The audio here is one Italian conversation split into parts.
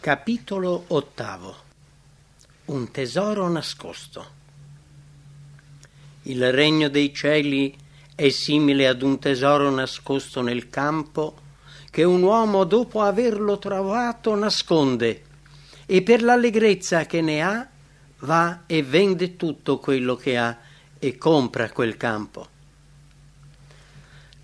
Capitolo ottavo Un tesoro nascosto Il regno dei cieli è simile ad un tesoro nascosto nel campo che un uomo dopo averlo trovato nasconde e per l'allegrezza che ne ha va e vende tutto quello che ha e compra quel campo.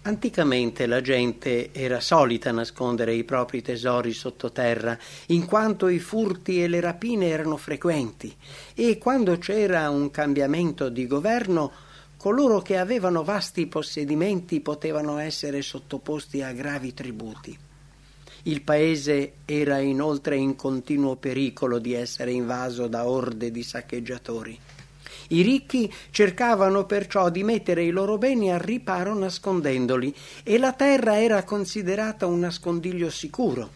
Anticamente la gente era solita nascondere i propri tesori sottoterra, in quanto i furti e le rapine erano frequenti, e quando c'era un cambiamento di governo, coloro che avevano vasti possedimenti potevano essere sottoposti a gravi tributi. Il paese era inoltre in continuo pericolo di essere invaso da orde di saccheggiatori. I ricchi cercavano perciò di mettere i loro beni al riparo nascondendoli e la terra era considerata un nascondiglio sicuro.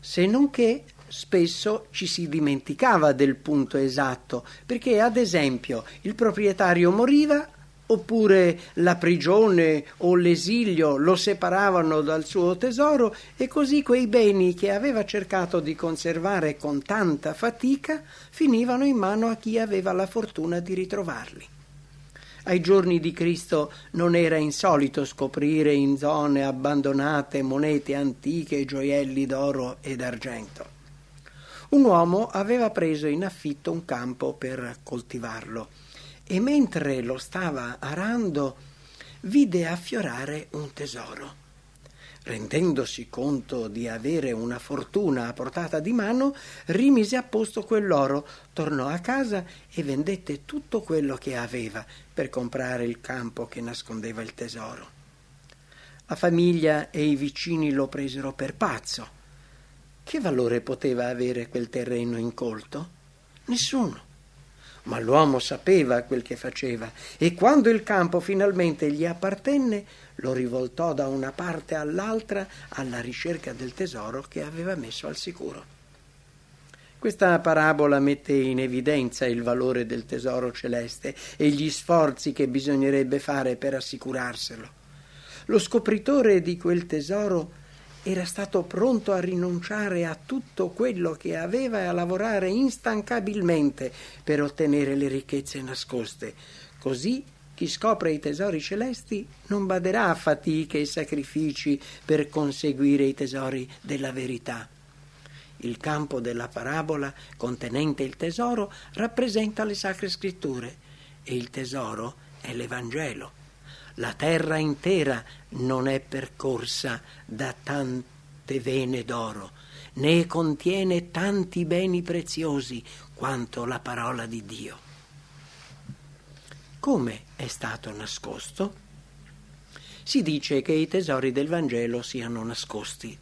Se non che spesso ci si dimenticava del punto esatto, perché ad esempio il proprietario moriva oppure la prigione o l'esilio lo separavano dal suo tesoro e così quei beni che aveva cercato di conservare con tanta fatica finivano in mano a chi aveva la fortuna di ritrovarli. Ai giorni di Cristo non era insolito scoprire in zone abbandonate monete antiche e gioielli d'oro ed argento. Un uomo aveva preso in affitto un campo per coltivarlo e mentre lo stava arando vide affiorare un tesoro. Rendendosi conto di avere una fortuna a portata di mano, rimise a posto quell'oro, tornò a casa e vendette tutto quello che aveva per comprare il campo che nascondeva il tesoro. La famiglia e i vicini lo presero per pazzo. Che valore poteva avere quel terreno incolto? Nessuno ma l'uomo sapeva quel che faceva e quando il campo finalmente gli appartenne lo rivoltò da una parte all'altra alla ricerca del tesoro che aveva messo al sicuro. Questa parabola mette in evidenza il valore del tesoro celeste e gli sforzi che bisognerebbe fare per assicurarselo. Lo scopritore di quel tesoro era stato pronto a rinunciare a tutto quello che aveva e a lavorare instancabilmente per ottenere le ricchezze nascoste. Così chi scopre i tesori celesti non baderà a fatiche e sacrifici per conseguire i tesori della verità. Il campo della parabola contenente il tesoro rappresenta le sacre scritture e il tesoro è l'Evangelo. La terra intera non è percorsa da tante vene d'oro, né contiene tanti beni preziosi quanto la parola di Dio. Come è stato nascosto? Si dice che i tesori del Vangelo siano nascosti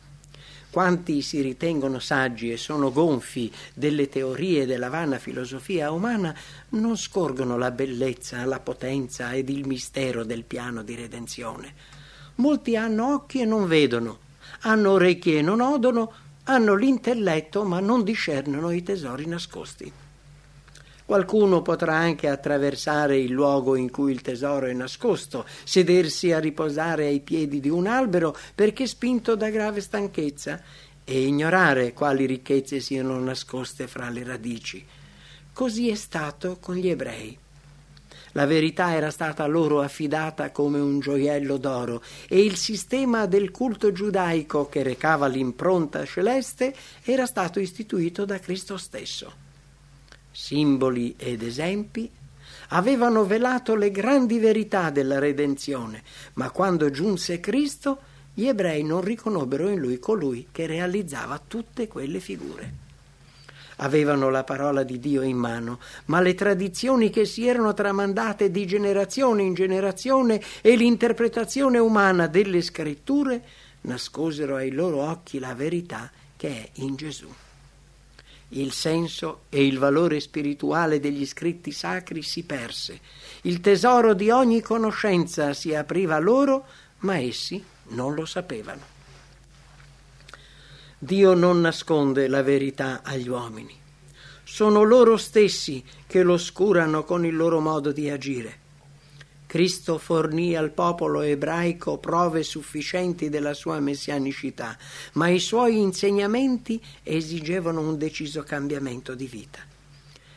quanti si ritengono saggi e sono gonfi delle teorie della vana filosofia umana non scorgono la bellezza, la potenza ed il mistero del piano di redenzione. Molti hanno occhi e non vedono, hanno orecchie e non odono, hanno l'intelletto ma non discernono i tesori nascosti. Qualcuno potrà anche attraversare il luogo in cui il tesoro è nascosto, sedersi a riposare ai piedi di un albero perché spinto da grave stanchezza e ignorare quali ricchezze siano nascoste fra le radici. Così è stato con gli ebrei. La verità era stata loro affidata come un gioiello d'oro e il sistema del culto giudaico che recava l'impronta celeste era stato istituito da Cristo stesso simboli ed esempi, avevano velato le grandi verità della redenzione, ma quando giunse Cristo, gli ebrei non riconobbero in lui colui che realizzava tutte quelle figure. Avevano la parola di Dio in mano, ma le tradizioni che si erano tramandate di generazione in generazione e l'interpretazione umana delle scritture nascosero ai loro occhi la verità che è in Gesù il senso e il valore spirituale degli scritti sacri si perse. Il tesoro di ogni conoscenza si apriva loro, ma essi non lo sapevano. Dio non nasconde la verità agli uomini. Sono loro stessi che lo oscurano con il loro modo di agire. Cristo fornì al popolo ebraico prove sufficienti della sua messianicità, ma i suoi insegnamenti esigevano un deciso cambiamento di vita.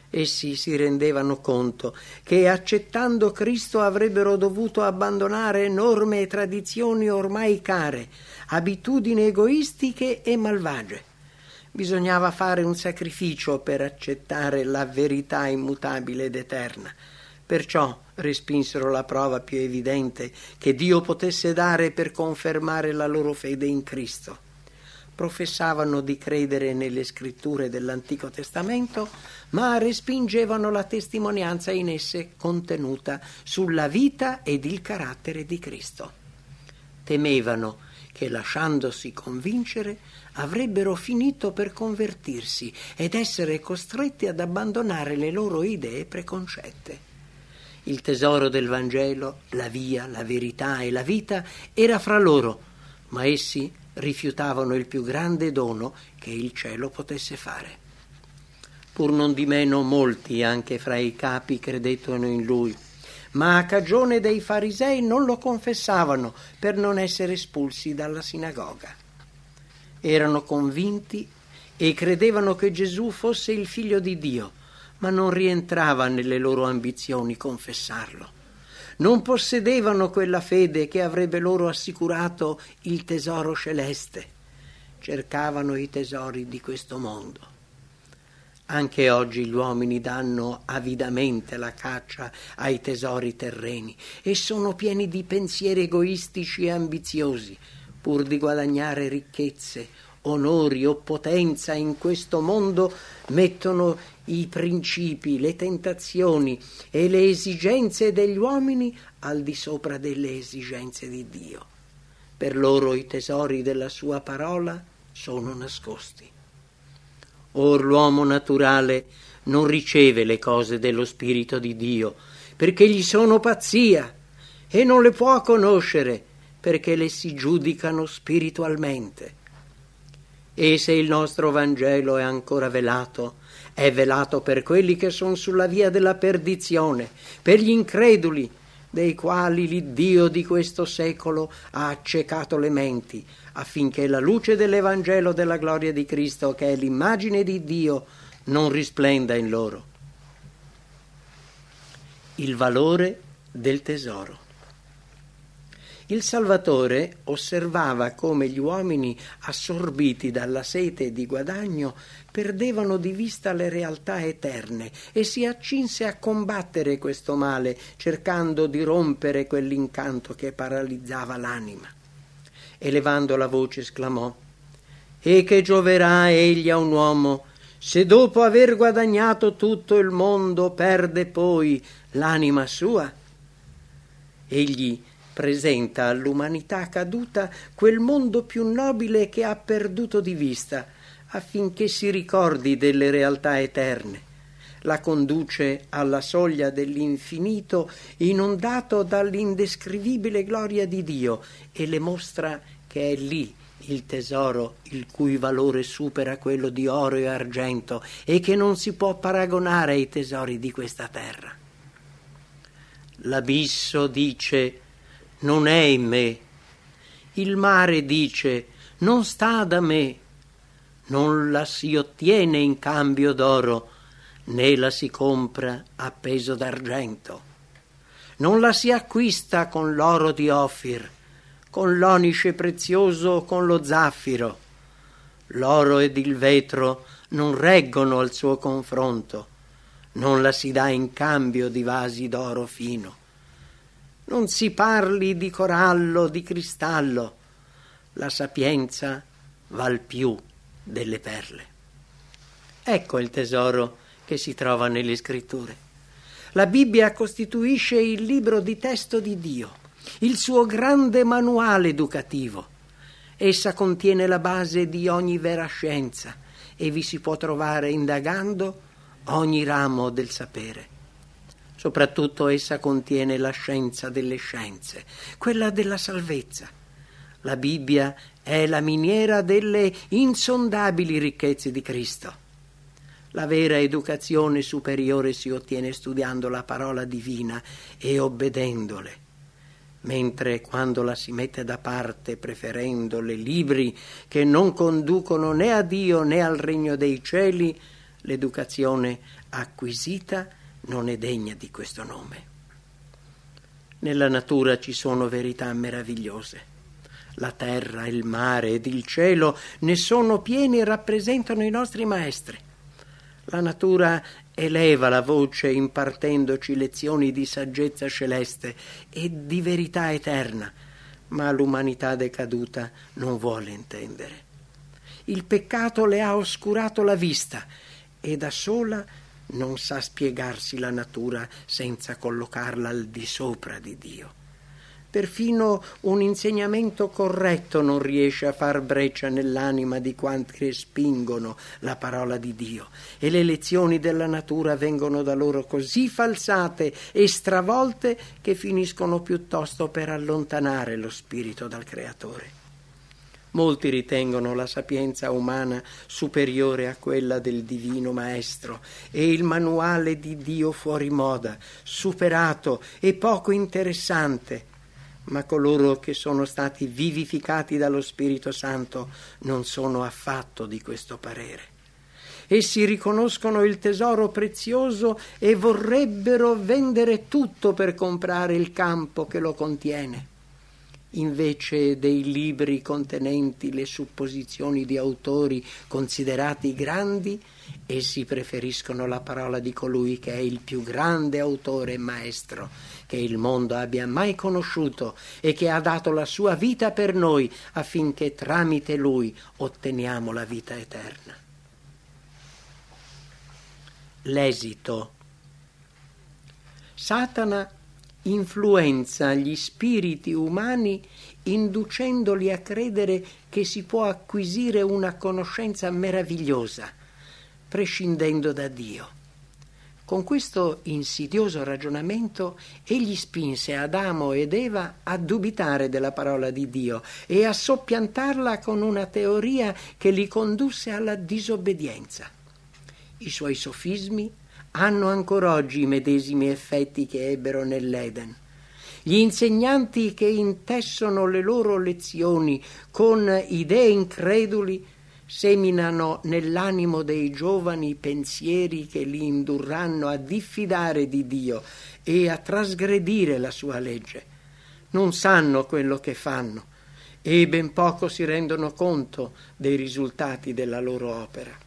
Essi si rendevano conto che accettando Cristo avrebbero dovuto abbandonare norme e tradizioni ormai care, abitudini egoistiche e malvagie. Bisognava fare un sacrificio per accettare la verità immutabile ed eterna. Perciò respinsero la prova più evidente che Dio potesse dare per confermare la loro fede in Cristo. Professavano di credere nelle scritture dell'Antico Testamento, ma respingevano la testimonianza in esse contenuta sulla vita ed il carattere di Cristo. Temevano che lasciandosi convincere avrebbero finito per convertirsi ed essere costretti ad abbandonare le loro idee preconcette. Il tesoro del Vangelo, la via, la verità e la vita era fra loro, ma essi rifiutavano il più grande dono che il cielo potesse fare. Pur non di meno molti anche fra i capi credettero in lui, ma a cagione dei farisei non lo confessavano per non essere espulsi dalla sinagoga. Erano convinti e credevano che Gesù fosse il figlio di Dio, ma non rientrava nelle loro ambizioni confessarlo. Non possedevano quella fede che avrebbe loro assicurato il tesoro celeste. Cercavano i tesori di questo mondo. Anche oggi gli uomini danno avidamente la caccia ai tesori terreni e sono pieni di pensieri egoistici e ambiziosi, pur di guadagnare ricchezze onori o potenza in questo mondo mettono i principi, le tentazioni e le esigenze degli uomini al di sopra delle esigenze di Dio. Per loro i tesori della sua parola sono nascosti. Or l'uomo naturale non riceve le cose dello Spirito di Dio, perché gli sono pazzia, e non le può conoscere, perché le si giudicano spiritualmente e se il nostro Vangelo è ancora velato, è velato per quelli che sono sulla via della perdizione, per gli increduli, dei quali l'Iddio di questo secolo ha accecato le menti, affinché la luce dell'Evangelo della gloria di Cristo, che è l'immagine di Dio, non risplenda in loro. Il valore del tesoro. Il Salvatore osservava come gli uomini assorbiti dalla sete di guadagno perdevano di vista le realtà eterne e si accinse a combattere questo male, cercando di rompere quell'incanto che paralizzava l'anima. Elevando la voce esclamò E che gioverà egli a un uomo se dopo aver guadagnato tutto il mondo perde poi l'anima sua? Egli presenta all'umanità caduta quel mondo più nobile che ha perduto di vista, affinché si ricordi delle realtà eterne. La conduce alla soglia dell'infinito, inondato dall'indescrivibile gloria di Dio, e le mostra che è lì il tesoro il cui valore supera quello di oro e argento e che non si può paragonare ai tesori di questa terra. L'abisso dice non è in me. Il mare dice non sta da me, non la si ottiene in cambio d'oro, né la si compra a peso d'argento. Non la si acquista con l'oro di Ofir, con l'onice prezioso o con lo zaffiro. L'oro ed il vetro non reggono al suo confronto, non la si dà in cambio di vasi d'oro fino. Non si parli di corallo, di cristallo. La sapienza val più delle perle. Ecco il tesoro che si trova nelle scritture. La Bibbia costituisce il libro di testo di Dio, il suo grande manuale educativo. Essa contiene la base di ogni vera scienza e vi si può trovare indagando ogni ramo del sapere. Soprattutto essa contiene la scienza delle scienze, quella della salvezza. La Bibbia è la miniera delle insondabili ricchezze di Cristo. La vera educazione superiore si ottiene studiando la parola divina e obbedendole, mentre quando la si mette da parte preferendo le libri che non conducono né a Dio né al regno dei cieli, l'educazione acquisita non è degna di questo nome. Nella natura ci sono verità meravigliose. La terra, il mare ed il cielo ne sono pieni e rappresentano i nostri maestri. La natura eleva la voce impartendoci lezioni di saggezza celeste e di verità eterna, ma l'umanità decaduta non vuole intendere. Il peccato le ha oscurato la vista e da sola non sa spiegarsi la natura senza collocarla al di sopra di Dio. Perfino un insegnamento corretto non riesce a far breccia nell'anima di quanti respingono la parola di Dio e le lezioni della natura vengono da loro così falsate e stravolte che finiscono piuttosto per allontanare lo spirito dal Creatore. Molti ritengono la sapienza umana superiore a quella del divino maestro e il manuale di Dio fuori moda, superato e poco interessante ma coloro che sono stati vivificati dallo Spirito Santo non sono affatto di questo parere. Essi riconoscono il tesoro prezioso e vorrebbero vendere tutto per comprare il campo che lo contiene. Invece dei libri contenenti le supposizioni di autori considerati grandi, essi preferiscono la parola di colui che è il più grande autore e maestro che il mondo abbia mai conosciuto e che ha dato la sua vita per noi affinché tramite lui otteniamo la vita eterna. L'esito. Satana influenza gli spiriti umani inducendoli a credere che si può acquisire una conoscenza meravigliosa, prescindendo da Dio. Con questo insidioso ragionamento egli spinse Adamo ed Eva a dubitare della parola di Dio e a soppiantarla con una teoria che li condusse alla disobbedienza. I suoi sofismi hanno ancora oggi i medesimi effetti che ebbero nell'Eden. Gli insegnanti che intessono le loro lezioni con idee increduli seminano nell'animo dei giovani pensieri che li indurranno a diffidare di Dio e a trasgredire la sua legge. Non sanno quello che fanno e ben poco si rendono conto dei risultati della loro opera.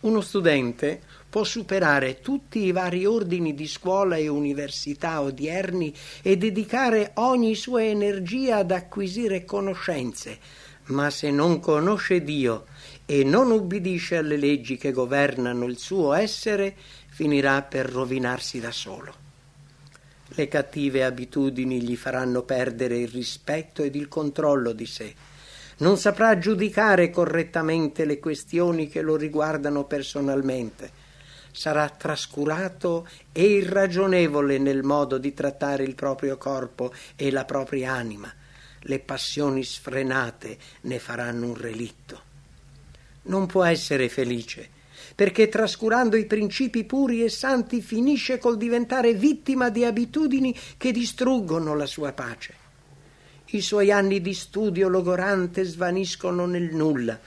Uno studente può superare tutti i vari ordini di scuola e università odierni e dedicare ogni sua energia ad acquisire conoscenze, ma se non conosce Dio e non ubbidisce alle leggi che governano il suo essere, finirà per rovinarsi da solo. Le cattive abitudini gli faranno perdere il rispetto ed il controllo di sé. Non saprà giudicare correttamente le questioni che lo riguardano personalmente. Sarà trascurato e irragionevole nel modo di trattare il proprio corpo e la propria anima le passioni sfrenate ne faranno un relitto. Non può essere felice, perché trascurando i principi puri e santi finisce col diventare vittima di abitudini che distruggono la sua pace. I suoi anni di studio logorante svaniscono nel nulla,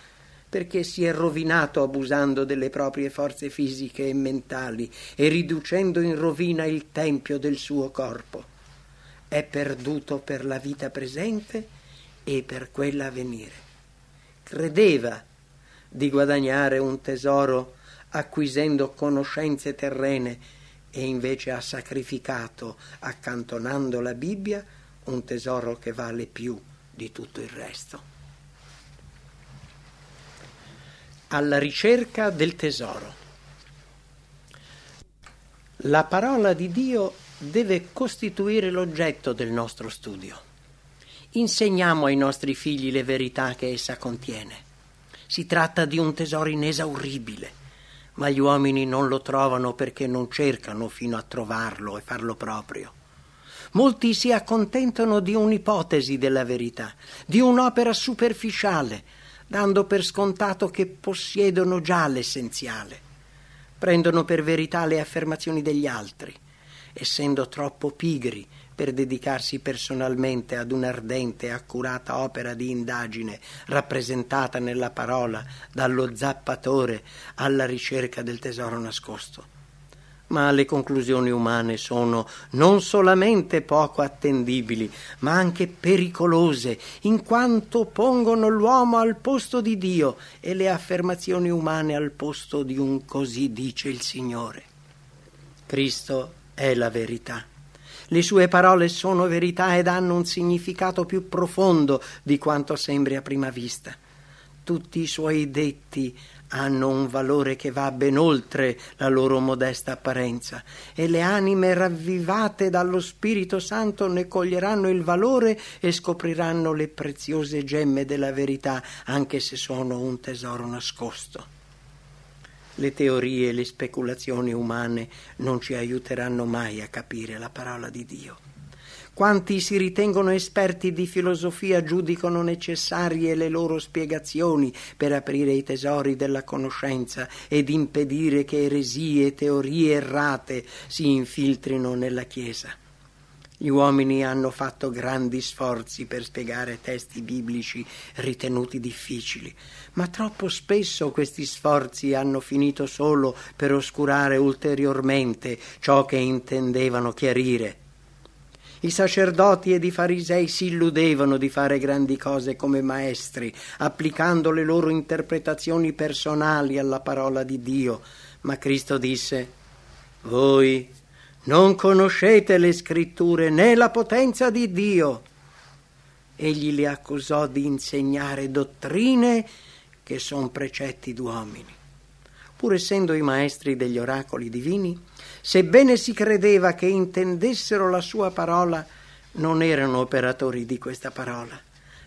perché si è rovinato abusando delle proprie forze fisiche e mentali e riducendo in rovina il tempio del suo corpo è perduto per la vita presente e per quella a venire. Credeva di guadagnare un tesoro acquisendo conoscenze terrene e invece ha sacrificato, accantonando la Bibbia, un tesoro che vale più di tutto il resto. Alla ricerca del tesoro. La parola di Dio deve costituire l'oggetto del nostro studio. Insegniamo ai nostri figli le verità che essa contiene. Si tratta di un tesoro inesauribile, ma gli uomini non lo trovano perché non cercano fino a trovarlo e farlo proprio. Molti si accontentano di un'ipotesi della verità, di un'opera superficiale, dando per scontato che possiedono già l'essenziale. Prendono per verità le affermazioni degli altri, essendo troppo pigri per dedicarsi personalmente ad un'ardente e accurata opera di indagine rappresentata nella parola dallo zappatore alla ricerca del tesoro nascosto ma le conclusioni umane sono non solamente poco attendibili, ma anche pericolose, in quanto pongono l'uomo al posto di Dio e le affermazioni umane al posto di un così dice il Signore. Cristo è la verità. Le sue parole sono verità ed hanno un significato più profondo di quanto sembri a prima vista. Tutti i suoi detti hanno un valore che va ben oltre la loro modesta apparenza e le anime ravvivate dallo Spirito Santo ne coglieranno il valore e scopriranno le preziose gemme della verità, anche se sono un tesoro nascosto. Le teorie e le speculazioni umane non ci aiuteranno mai a capire la parola di Dio. Quanti si ritengono esperti di filosofia giudicano necessarie le loro spiegazioni per aprire i tesori della conoscenza ed impedire che eresie e teorie errate si infiltrino nella Chiesa. Gli uomini hanno fatto grandi sforzi per spiegare testi biblici ritenuti difficili, ma troppo spesso questi sforzi hanno finito solo per oscurare ulteriormente ciò che intendevano chiarire. I sacerdoti ed i farisei si illudevano di fare grandi cose come maestri, applicando le loro interpretazioni personali alla parola di Dio, ma Cristo disse Voi non conoscete le scritture né la potenza di Dio. Egli li accusò di insegnare dottrine che sono precetti d'uomini pur essendo i maestri degli oracoli divini, sebbene si credeva che intendessero la sua parola, non erano operatori di questa parola.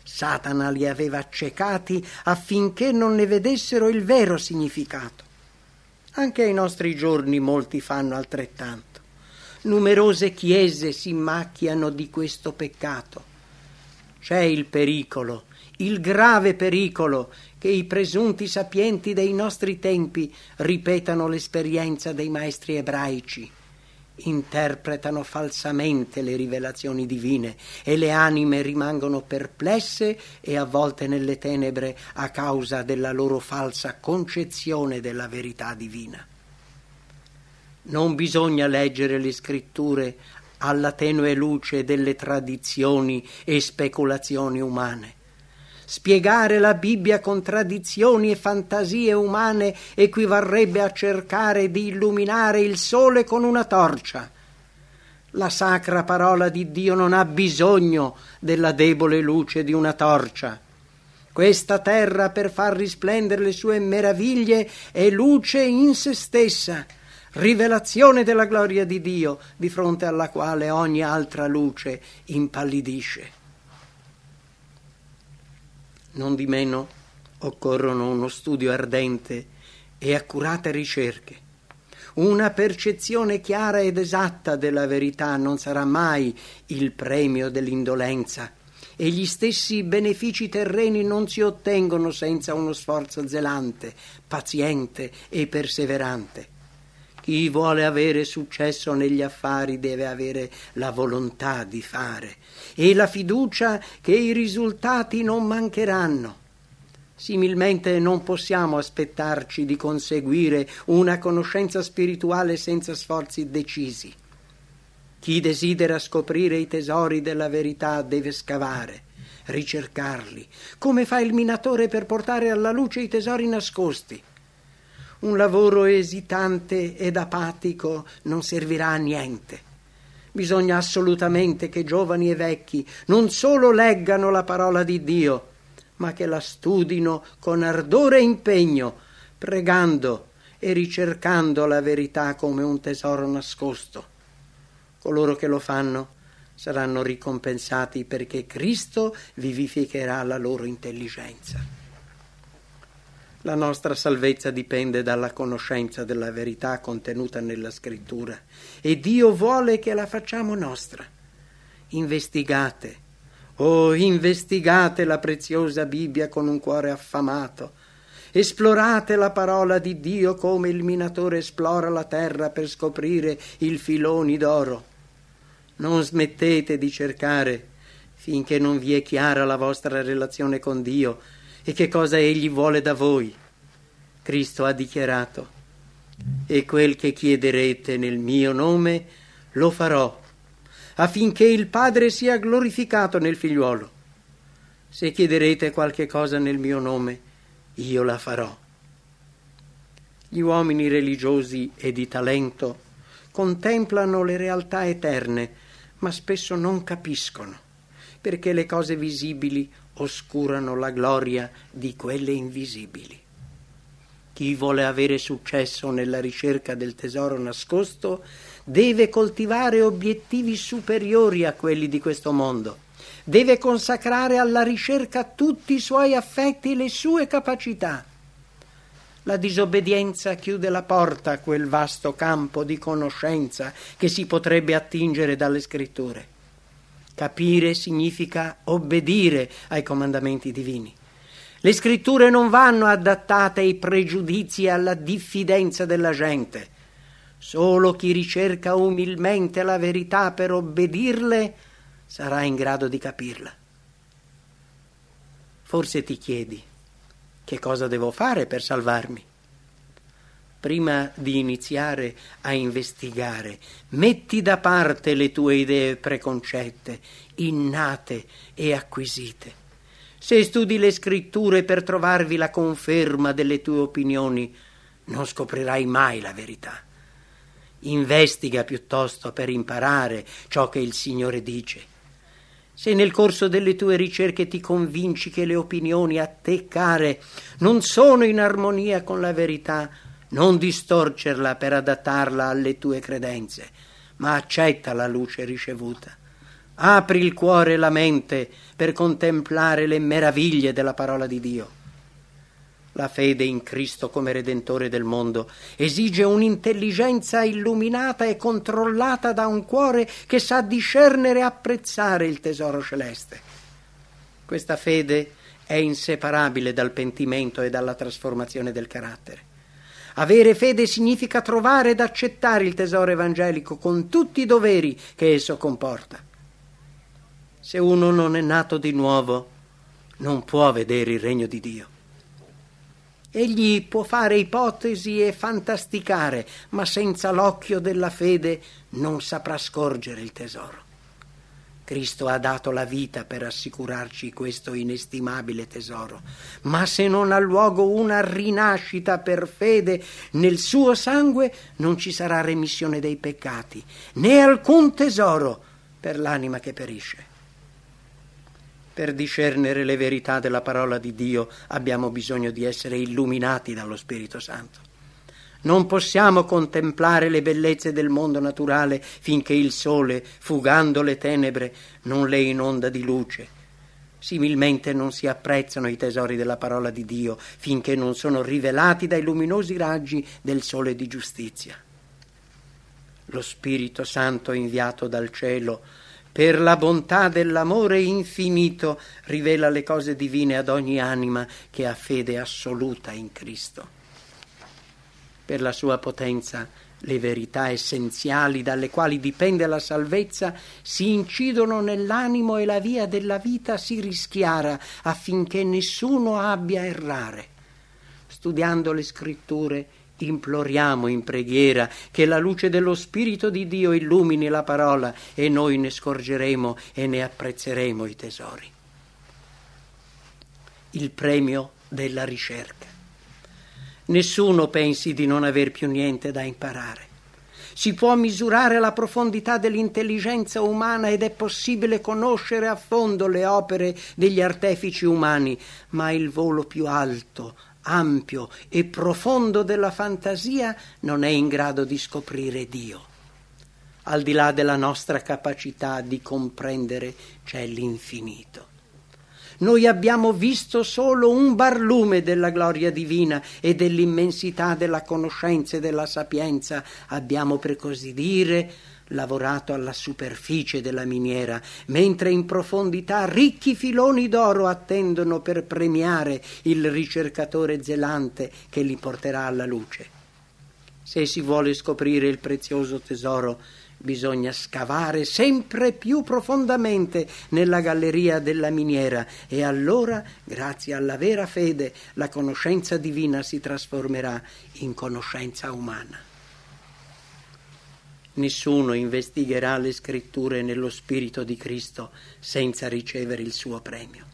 Satana li aveva accecati affinché non ne vedessero il vero significato. Anche ai nostri giorni molti fanno altrettanto. Numerose chiese si macchiano di questo peccato. C'è il pericolo, il grave pericolo che i presunti sapienti dei nostri tempi ripetano l'esperienza dei maestri ebraici, interpretano falsamente le rivelazioni divine e le anime rimangono perplesse e avvolte nelle tenebre a causa della loro falsa concezione della verità divina. Non bisogna leggere le scritture alla tenue luce delle tradizioni e speculazioni umane Spiegare la Bibbia con tradizioni e fantasie umane equivarrebbe a cercare di illuminare il sole con una torcia. La sacra parola di Dio non ha bisogno della debole luce di una torcia. Questa terra, per far risplendere le sue meraviglie, è luce in se stessa, rivelazione della gloria di Dio, di fronte alla quale ogni altra luce impallidisce. Non di meno occorrono uno studio ardente e accurate ricerche. Una percezione chiara ed esatta della verità non sarà mai il premio dell'indolenza e gli stessi benefici terreni non si ottengono senza uno sforzo zelante, paziente e perseverante. Chi vuole avere successo negli affari deve avere la volontà di fare e la fiducia che i risultati non mancheranno. Similmente non possiamo aspettarci di conseguire una conoscenza spirituale senza sforzi decisi. Chi desidera scoprire i tesori della verità deve scavare, ricercarli, come fa il minatore per portare alla luce i tesori nascosti un lavoro esitante ed apatico non servirà a niente. Bisogna assolutamente che giovani e vecchi non solo leggano la parola di Dio, ma che la studino con ardore e impegno, pregando e ricercando la verità come un tesoro nascosto. Coloro che lo fanno saranno ricompensati perché Cristo vivificherà la loro intelligenza. La nostra salvezza dipende dalla conoscenza della verità contenuta nella scrittura e Dio vuole che la facciamo nostra. Investigate, Oh, investigate la preziosa Bibbia con un cuore affamato. Esplorate la parola di Dio come il minatore esplora la terra per scoprire il filoni d'oro. Non smettete di cercare finché non vi è chiara la vostra relazione con Dio e che cosa Egli vuole da voi. Cristo ha dichiarato, e quel che chiederete nel mio nome lo farò, affinché il Padre sia glorificato nel figliuolo. Se chiederete qualche cosa nel mio nome, io la farò. Gli uomini religiosi e di talento contemplano le realtà eterne, ma spesso non capiscono, perché le cose visibili oscurano la gloria di quelle invisibili. Chi vuole avere successo nella ricerca del tesoro nascosto deve coltivare obiettivi superiori a quelli di questo mondo. Deve consacrare alla ricerca tutti i suoi affetti e le sue capacità. La disobbedienza chiude la porta a quel vasto campo di conoscenza che si potrebbe attingere dalle scritture. Capire significa obbedire ai comandamenti divini. Le scritture non vanno adattate ai pregiudizi e alla diffidenza della gente. Solo chi ricerca umilmente la verità per obbedirle sarà in grado di capirla. Forse ti chiedi che cosa devo fare per salvarmi? Prima di iniziare a investigare, metti da parte le tue idee preconcette, innate e acquisite se studi le scritture per trovarvi la conferma delle tue opinioni, non scoprirai mai la verità. Investiga piuttosto per imparare ciò che il Signore dice. Se nel corso delle tue ricerche ti convinci che le opinioni a te care non sono in armonia con la verità, non distorcerla per adattarla alle tue credenze, ma accetta la luce ricevuta. Apri il cuore e la mente per contemplare le meraviglie della parola di Dio. La fede in Cristo come Redentore del mondo esige un'intelligenza illuminata e controllata da un cuore che sa discernere e apprezzare il tesoro celeste. Questa fede è inseparabile dal pentimento e dalla trasformazione del carattere. Avere fede significa trovare ed accettare il tesoro evangelico con tutti i doveri che esso comporta. Se uno non è nato di nuovo, non può vedere il regno di Dio. Egli può fare ipotesi e fantasticare, ma senza l'occhio della fede non saprà scorgere il tesoro. Cristo ha dato la vita per assicurarci questo inestimabile tesoro, ma se non ha luogo una rinascita per fede nel suo sangue, non ci sarà remissione dei peccati, né alcun tesoro per l'anima che perisce. Per discernere le verità della parola di Dio abbiamo bisogno di essere illuminati dallo Spirito Santo. Non possiamo contemplare le bellezze del mondo naturale finché il sole, fugando le tenebre, non le inonda di luce. Similmente non si apprezzano i tesori della parola di Dio finché non sono rivelati dai luminosi raggi del sole di giustizia. Lo Spirito Santo inviato dal cielo per la bontà dell'amore infinito rivela le cose divine ad ogni anima che ha fede assoluta in Cristo. Per la sua potenza le verità essenziali dalle quali dipende la salvezza si incidono nell'animo e la via della vita si rischiara affinché nessuno abbia a errare. Studiando le scritture Imploriamo in preghiera che la luce dello Spirito di Dio illumini la parola e noi ne scorgeremo e ne apprezzeremo i tesori. Il premio della ricerca. Nessuno pensi di non aver più niente da imparare. Si può misurare la profondità dell'intelligenza umana ed è possibile conoscere a fondo le opere degli artefici umani, ma il volo più alto ampio e profondo della fantasia non è in grado di scoprire Dio. Al di là della nostra capacità di comprendere c'è l'infinito. Noi abbiamo visto solo un barlume della gloria divina e dell'immensità della conoscenza e della sapienza. Abbiamo, per così dire, lavorato alla superficie della miniera, mentre in profondità ricchi filoni d'oro attendono per premiare il ricercatore zelante che li porterà alla luce. Se si vuole scoprire il prezioso tesoro, bisogna scavare sempre più profondamente nella galleria della miniera e allora, grazie alla vera fede, la conoscenza divina si trasformerà in conoscenza umana. Nessuno investigherà le scritture nello Spirito di Cristo senza ricevere il suo premio.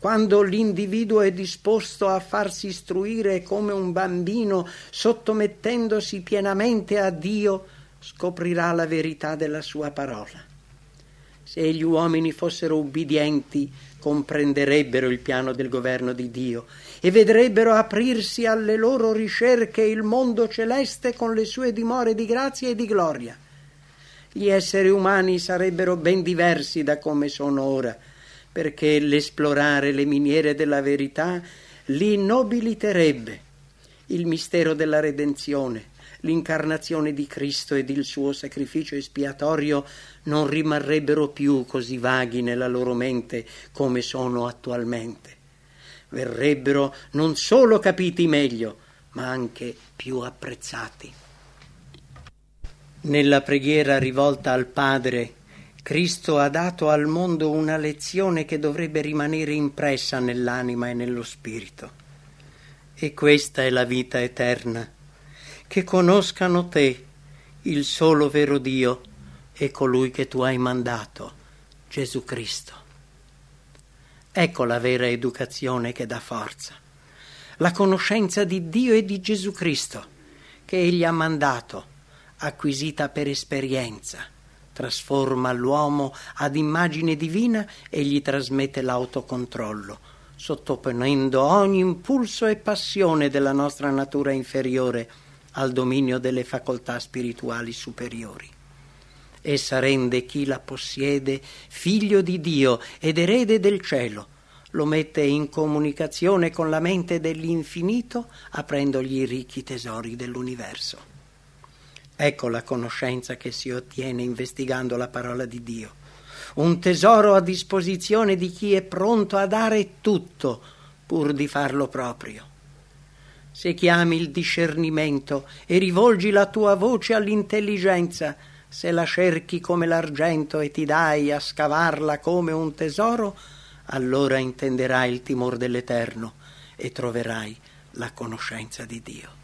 Quando l'individuo è disposto a farsi istruire come un bambino, sottomettendosi pienamente a Dio, scoprirà la verità della sua parola. Se gli uomini fossero ubbidienti, comprenderebbero il piano del governo di Dio e vedrebbero aprirsi alle loro ricerche il mondo celeste con le sue dimore di grazia e di gloria. Gli esseri umani sarebbero ben diversi da come sono ora, perché l'esplorare le miniere della verità li nobiliterebbe. Il mistero della redenzione, l'incarnazione di Cristo ed il suo sacrificio espiatorio non rimarrebbero più così vaghi nella loro mente come sono attualmente. Verrebbero non solo capiti meglio, ma anche più apprezzati. Nella preghiera rivolta al Padre, Cristo ha dato al mondo una lezione che dovrebbe rimanere impressa nell'anima e nello spirito. E questa è la vita eterna che conoscano te, il solo vero Dio, e colui che tu hai mandato, Gesù Cristo. Ecco la vera educazione che dà forza, la conoscenza di Dio e di Gesù Cristo, che Egli ha mandato, acquisita per esperienza, trasforma l'uomo ad immagine divina e gli trasmette l'autocontrollo, sottoponendo ogni impulso e passione della nostra natura inferiore al dominio delle facoltà spirituali superiori. Essa rende chi la possiede figlio di Dio ed erede del cielo, lo mette in comunicazione con la mente dell'infinito, aprendogli i ricchi tesori dell'universo. Ecco la conoscenza che si ottiene investigando la parola di Dio. Un tesoro a disposizione di chi è pronto a dare tutto pur di farlo proprio se chiami il discernimento e rivolgi la tua voce all'intelligenza, se la cerchi come l'argento e ti dai a scavarla come un tesoro, allora intenderai il timore dell'Eterno e troverai la conoscenza di Dio.